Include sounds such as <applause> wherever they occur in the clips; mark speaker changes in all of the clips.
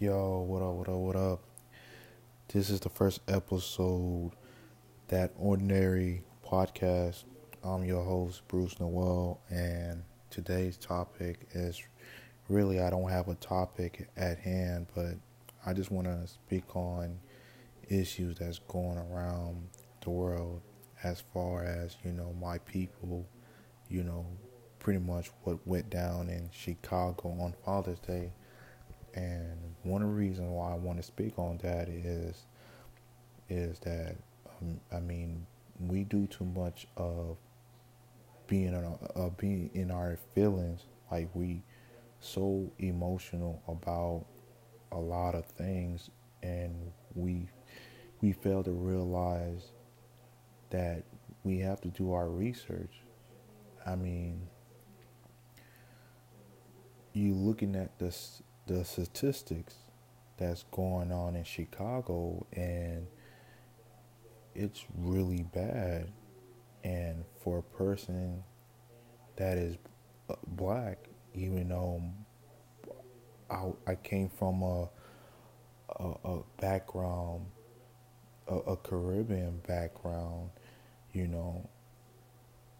Speaker 1: Yo, what up, what up, what up? This is the first episode that ordinary podcast. I'm your host, Bruce Noel, and today's topic is really I don't have a topic at hand, but I just want to speak on issues that's going around the world as far as, you know, my people, you know, pretty much what went down in Chicago on Father's Day. And one of the reasons why I want to speak on that is is that um, I mean we do too much of being in uh, being in our feelings like we so emotional about a lot of things and we we fail to realize that we have to do our research. I mean, you looking at the the statistics that's going on in Chicago and it's really bad. And for a person that is uh, black even though I, I came from a a, a background a, a Caribbean background you know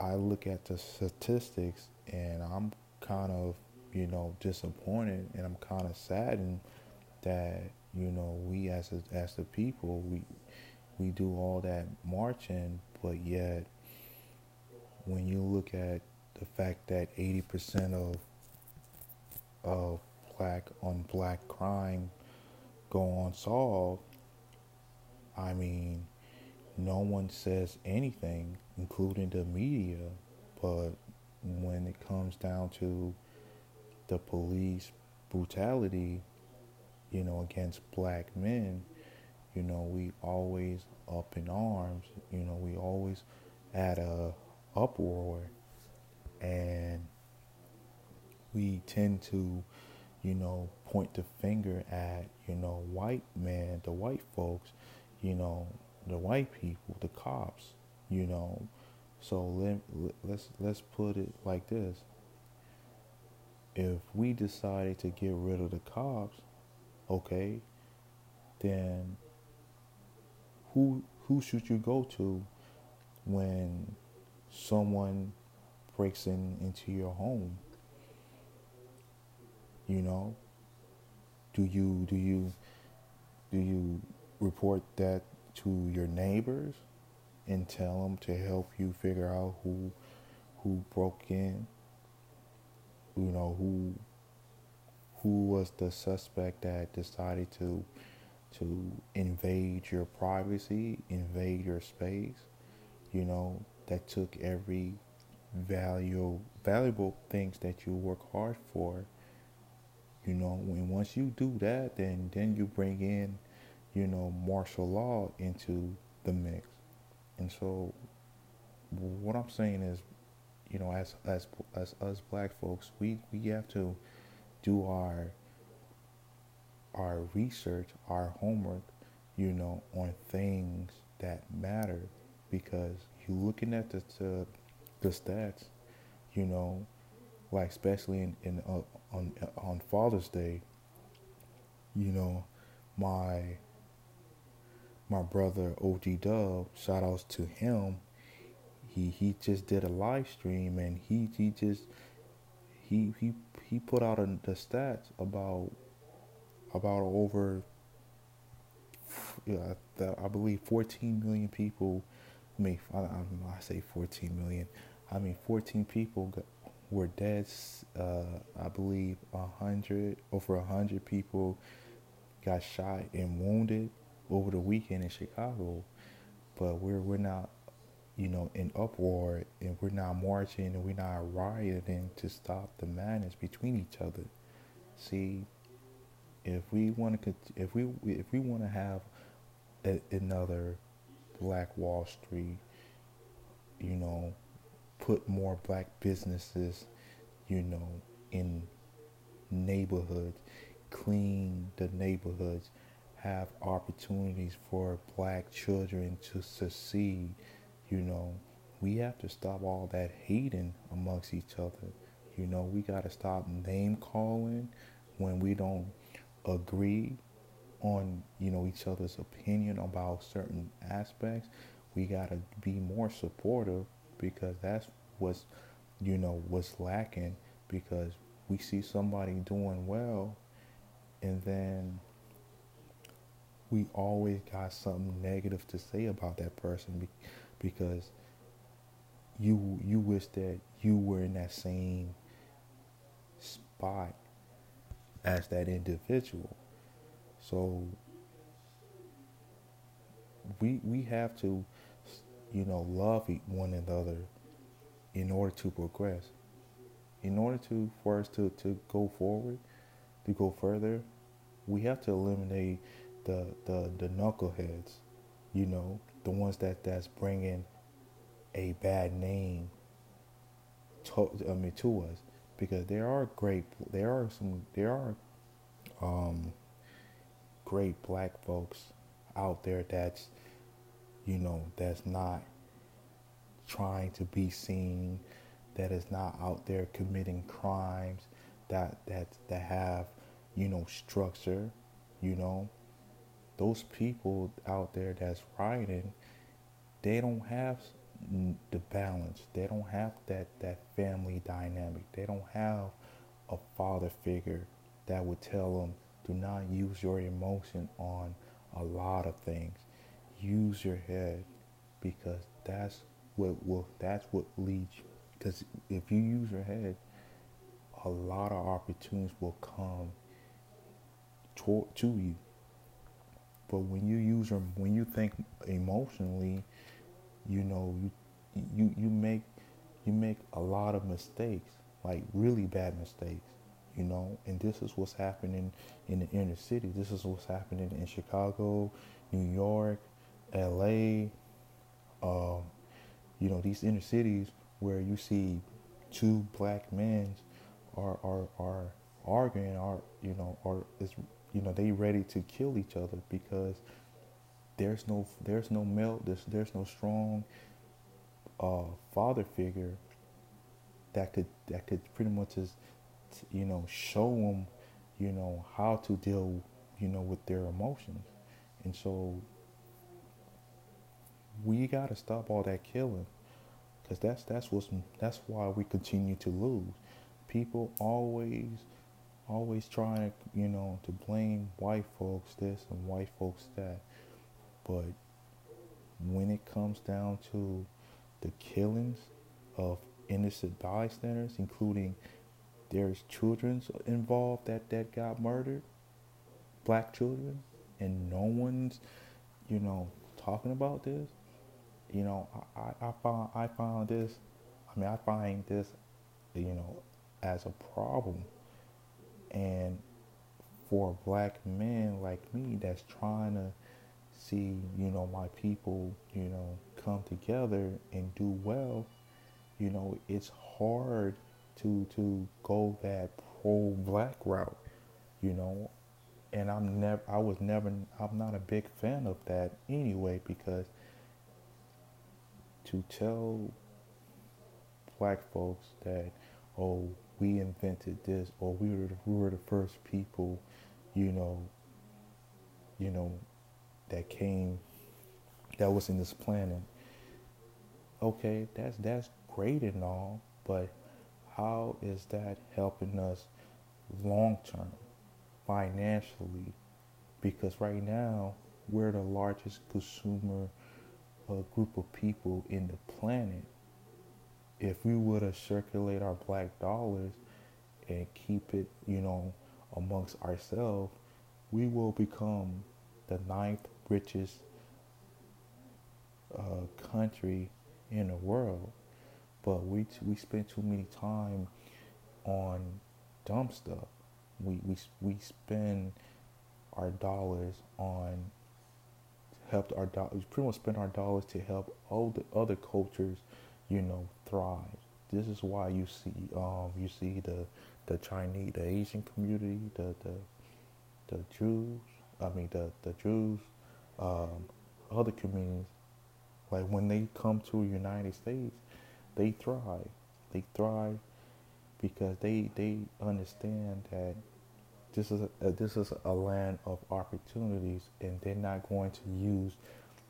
Speaker 1: I look at the statistics and I'm kind of you know, disappointed and I'm kind of saddened that you know we as a, as the people we we do all that marching, but yet when you look at the fact that 80% of of black on black crime go unsolved, I mean, no one says anything, including the media. But when it comes down to the police brutality, you know, against black men, you know, we always up in arms, you know, we always at a uproar and we tend to, you know, point the finger at, you know, white men, the white folks, you know, the white people, the cops, you know. So let, let's let's put it like this if we decided to get rid of the cops, okay, then who who should you go to when someone breaks in into your home? You know, do you do you do you report that to your neighbors and tell them to help you figure out who who broke in? You know who who was the suspect that decided to to invade your privacy, invade your space, you know, that took every value valuable things that you work hard for. You know, when once you do that then then you bring in, you know, martial law into the mix. And so what I'm saying is you know, as as as us black folks, we we have to do our our research, our homework, you know, on things that matter, because you looking at the the, the stats, you know, like especially in in uh, on on Father's Day, you know, my my brother OG Dub, shout outs to him he he just did a live stream and he he just he he he put out a, the stats about about over yeah, I believe 14 million people. I mean, I, I, say 14 million. I mean, 14 people got, were dead. Uh, I believe a hundred over a hundred people got shot and wounded over the weekend in Chicago. But we're we're not you know, in uproar and we're not marching and we're not rioting to stop the madness between each other. See, if we want to, if we if we want to have a, another Black Wall Street, you know, put more black businesses, you know, in neighborhoods, clean the neighborhoods, have opportunities for black children to succeed you know, we have to stop all that hating amongst each other. You know, we got to stop name calling when we don't agree on you know each other's opinion about certain aspects we got to be more supportive because that's what's you know what's lacking because we see somebody doing well and then we always got something negative to say about that person because you you wish that you were in that same spot as that individual. So we we have to you know love one another in order to progress. In order to for us to, to go forward to go further we have to eliminate the the the knuckleheads you know the ones that that's bringing a bad name to, I mean to us. Because there are great there are some there are um great black folks out there that's you know that's not trying to be seen that is not out there committing crimes that that that have you know structure you know those people out there that's rioting they don't have the balance. They don't have that that family dynamic. They don't have a father figure that would tell them do not use your emotion on a lot of things. Use your head because that's what will that's what leads you. because if you use your head a lot of opportunities will come to, to you but when you use them when you think emotionally you know you you you make you make a lot of mistakes like really bad mistakes you know? And this is what's happening in the inner city. This is what's happening in chicago new york la um, you know these inner cities where you see two black men are are are arguing are you know are is you know they ready to kill each other because there's no there's no male there's there's no strong uh, father figure that could that could pretty much just you know show them you know how to deal you know with their emotions. And so we got to stop all that killing because that's that's what's that's why we continue to lose. People always always trying you know to blame white folks this and white folks that but when it comes down to the killings of innocent bystanders including there's children involved that that got murdered black children and no one's you know talking about this you know, I, I find I find this. I mean, I find this, you know, as a problem, and for a black men like me that's trying to see, you know, my people, you know, come together and do well, you know, it's hard to to go that pro black route, you know, and I'm never I was never I'm not a big fan of that anyway because to tell black folks that, oh, we invented this, or we were the, we were the first people, you know, you know, that came, that was in this planet. Okay, that's that's great and all, but how is that helping us long term, financially? Because right now we're the largest consumer a group of people in the planet, if we were to circulate our black dollars and keep it, you know, amongst ourselves, we will become the ninth richest uh, country in the world. But we we spend too many time on dumb stuff. We we we spend our dollars on helped our dollars, pretty much spent our dollars to help all the other cultures, you know, This is why you see, um, you see the, the Chinese, the Asian community, the, the, the Jews, I mean, the, the Jews, um, other communities, like when they come to United States, they thrive. They thrive because they, they understand that this is a, this is a land of opportunities, and they're not going to use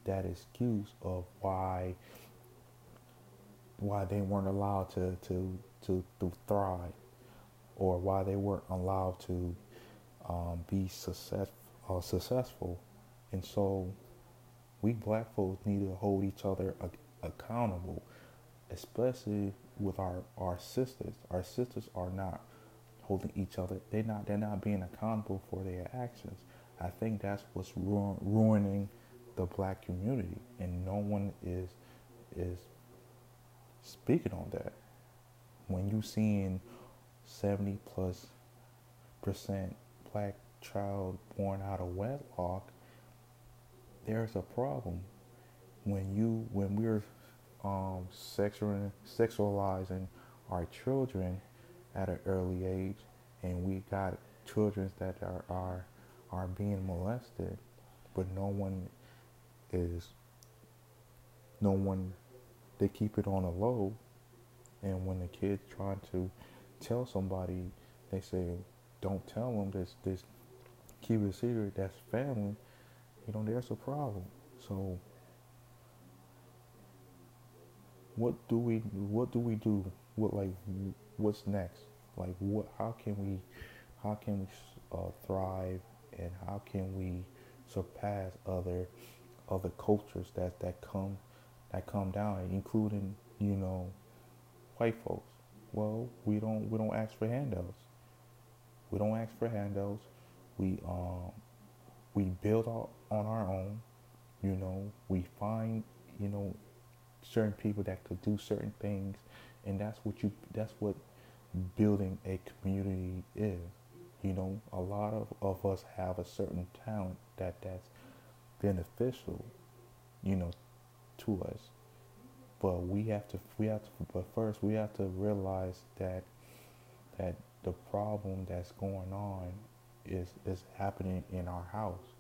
Speaker 1: that excuse of why why they weren't allowed to to to, to thrive, or why they weren't allowed to um, be success, uh, successful, and so we black folks need to hold each other accountable, especially with our, our sisters. Our sisters are not holding each other. They're not they're not being accountable for their actions. I think that's what's ru- ruining the black community, and no one is is speaking on that. When you seeing seventy plus percent black child born out of wedlock, there's a problem. When you when we're um, sexual, sexualizing our children at an early age, and we got children that are are are being molested, but no one is no one they keep it on a low and when the kid's trying to tell somebody they say don't tell them this this keep it secret that's family you know there's a problem. So what do we what do we do? What like what's next? Like what how can we how can we uh, thrive and how can we surpass other other cultures that that come that come down including you know white folks. Well we don't we don't ask for handouts. We don't ask for handouts. We um we build our, on our own you know. We find you know certain people that could do certain things and that's what you that's what building a community is you know. A lot of, of us have a certain talent that that's beneficial you know to us but we have to we have to but first we have to realize that that the problem that's going on is is happening in our house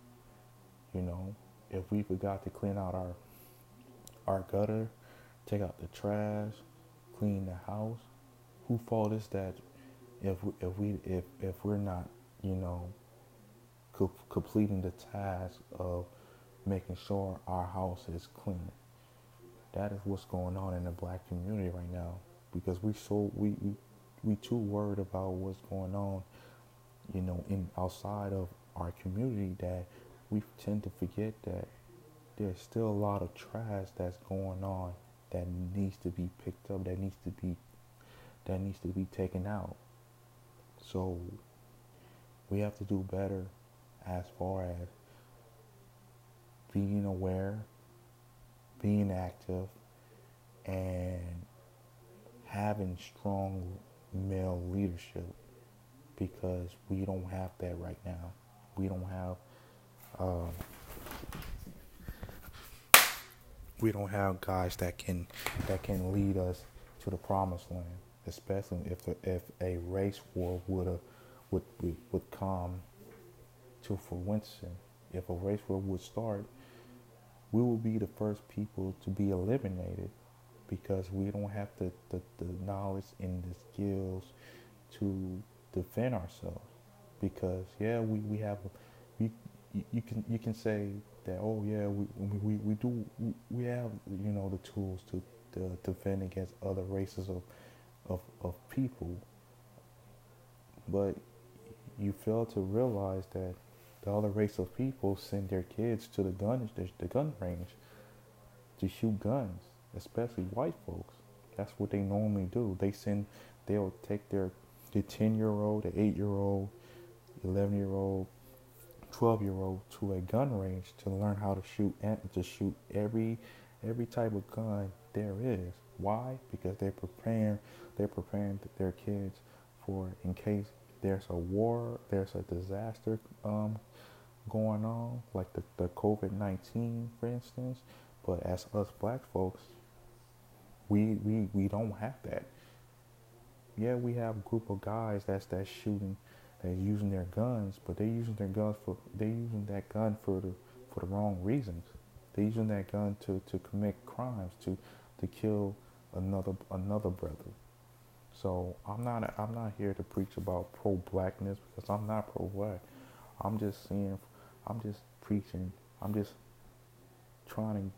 Speaker 1: you know if we forgot to clean out our our gutter, take out the trash, clean the house. Who fault is that if we, if we if if we're not you know co- completing the task of making sure our house is clean. That is what's going on in the black community right now because we so we we, we too worried about what's going on, you know, in outside of our community that we tend to forget that there's still a lot of trash that's going on that needs to be picked up, that needs to be that needs to be taken out. So we have to do better as far as being aware, being active, and having strong male leadership because we don't have that right now. We don't have uh, we don't have guys that can that can lead us to the promised land, especially if if a race war would, would would come to fruition. If a race war would start, we will be the first people to be eliminated because we don't have the, the, the knowledge and the skills to defend ourselves. Because yeah, we, we have we you can you can say that oh yeah we we, we do we have you know the tools to, to defend against other races of, of of people but you fail to realize that the other race of people send their kids to the gun the, gun range to shoot guns especially white folks that's what they normally do they send they'll take their the 10 year old the 8 year old 11 year old 12 year old to a gun range to learn how to shoot and to shoot every every type of gun there is. Why? Because they're preparing they're preparing their kids for in case there's a war, there's a disaster um, going on, like the, the COVID nineteen for instance. But as us black folks, we we, we don't have that. Yeah, we have a group of guys that's that's shooting they're using their guns, but they're using their guns for they're using that gun for the for the wrong reasons. They're using that gun to, to commit crimes, to to kill another another brother. So I'm not I'm not here to preach about pro blackness because I'm not pro black. I'm just seeing I'm just preaching. I'm just trying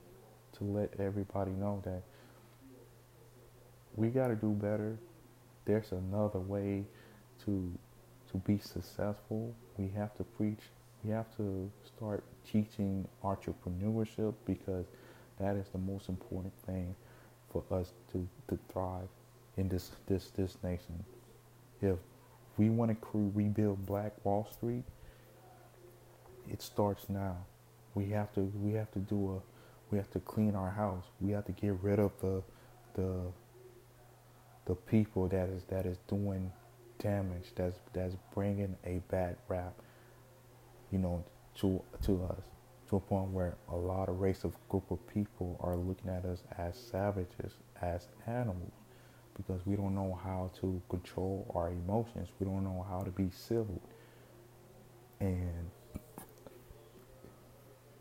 Speaker 1: to let everybody know that we got to do better. There's another way to to be successful. We have to preach. We have to start teaching entrepreneurship because that is the most important thing for us to, to thrive in this this this nation. If we want to rebuild Black Wall Street, it starts now. We have to we have to do a we have to clean our house. We have to get rid of the the the people that is that is doing damage. That's that's bringing a bad rap, you know, to to us to a point where a lot of race of group of people are looking at us as savages, as animals, because we don't know how to control our emotions. We don't know how to be civil. And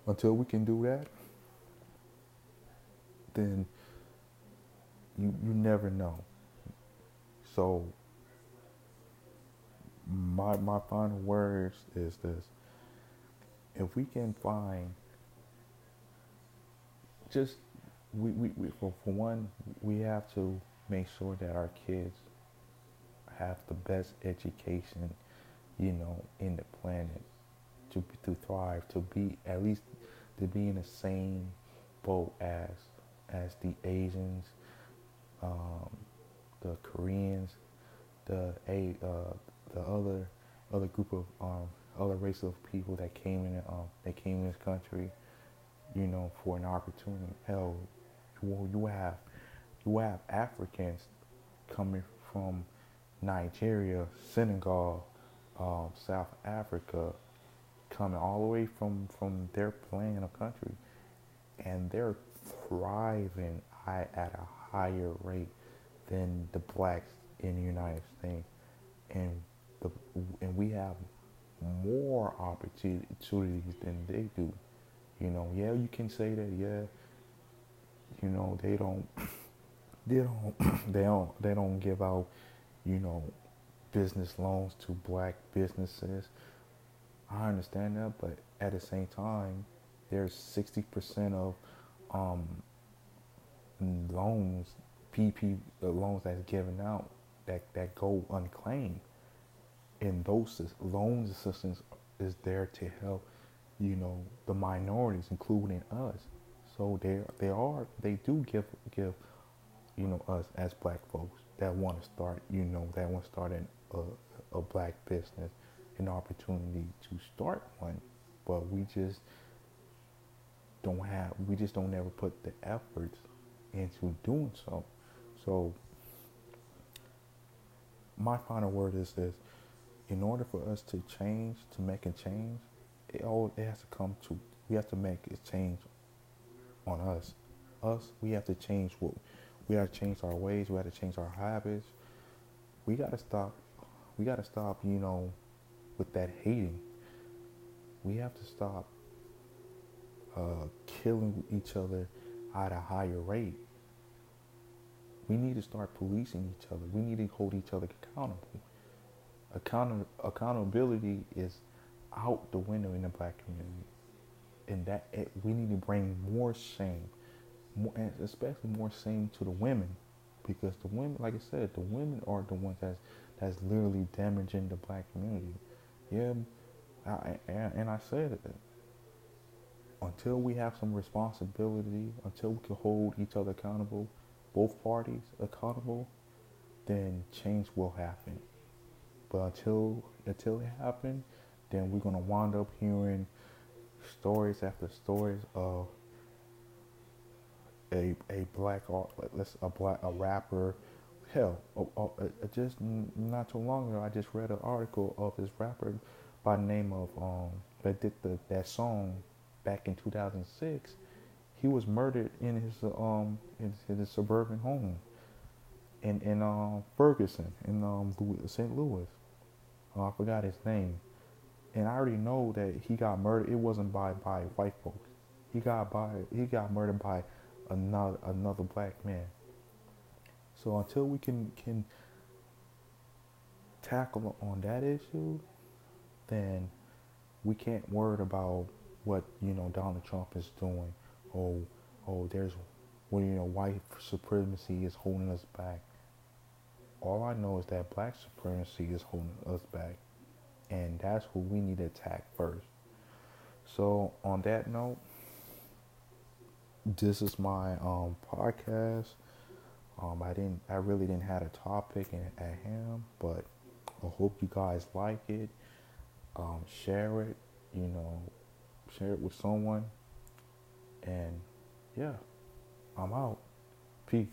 Speaker 1: until we can do that, then you you never know. So my my final words is this. If we can find just we, we, we for, for one, we have to make sure that our kids have the best education, you know, in the planet to to thrive, to be at least to be in the same boat as as the Asians, um, the Koreans, the a uh, the other other group of um, other race of people that came in um, that came in this country, you know, for an opportunity. Hell, you, you have you have Africans coming from Nigeria, Senegal, um, South Africa, coming all the way from from their plane of country, and they're thriving at a higher rate than the blacks in the United States, and the and we have more opportunities than they do. You know, yeah, you can say that, yeah. You know, they don't, they don't, <clears throat> they don't, they don't give out, you know, business loans to black businesses. I understand that, but at the same time, there's 60% of um, loans, PP uh, loans that's given out that, that go unclaimed. And those loans assistance is there to help, you know, the minorities, including us. So they they are they do give give, you know, us as black folks that want to start, you know, that want to start an, a a black business, an opportunity to start one, but we just don't have we just don't ever put the efforts into doing so. So my final word is this in order for us to change, to make a change, it all it has to come to we have to make a change on us. Us, we have to change what we to change our ways, we to change our habits. We gotta stop we gotta stop, you know, with that hating. We have to stop uh, killing each other at a higher rate. We need to start policing each other. We need to hold each other accountable. Account- accountability is out the window in the black community, and that it, we need to bring more shame, more, especially more shame to the women, because the women, like I said, the women are the ones that's that's literally damaging the black community. Yeah, I, and, and I said it until we have some responsibility, until we can hold each other accountable, both parties accountable, then change will happen. But until until it happens, then we're gonna wind up hearing stories after stories of a a black art, let's a black a rapper. Hell, just not too long ago, I just read an article of this rapper by the name of um that did the that song back in 2006, he was murdered in his um in his suburban home in in um Ferguson in um St. Louis. Oh, I forgot his name, and I already know that he got murdered. It wasn't by by white folks. He got by he got murdered by another another black man. So until we can can tackle on that issue, then we can't worry about what you know Donald Trump is doing. Oh, oh, there's well, you know, white supremacy is holding us back. All I know is that black supremacy is holding us back, and that's who we need to attack first. So, on that note, this is my um, podcast. Um, I didn't, I really didn't have a topic in, at hand, but I hope you guys like it. Um, share it, you know, share it with someone, and yeah, I'm out. Peace.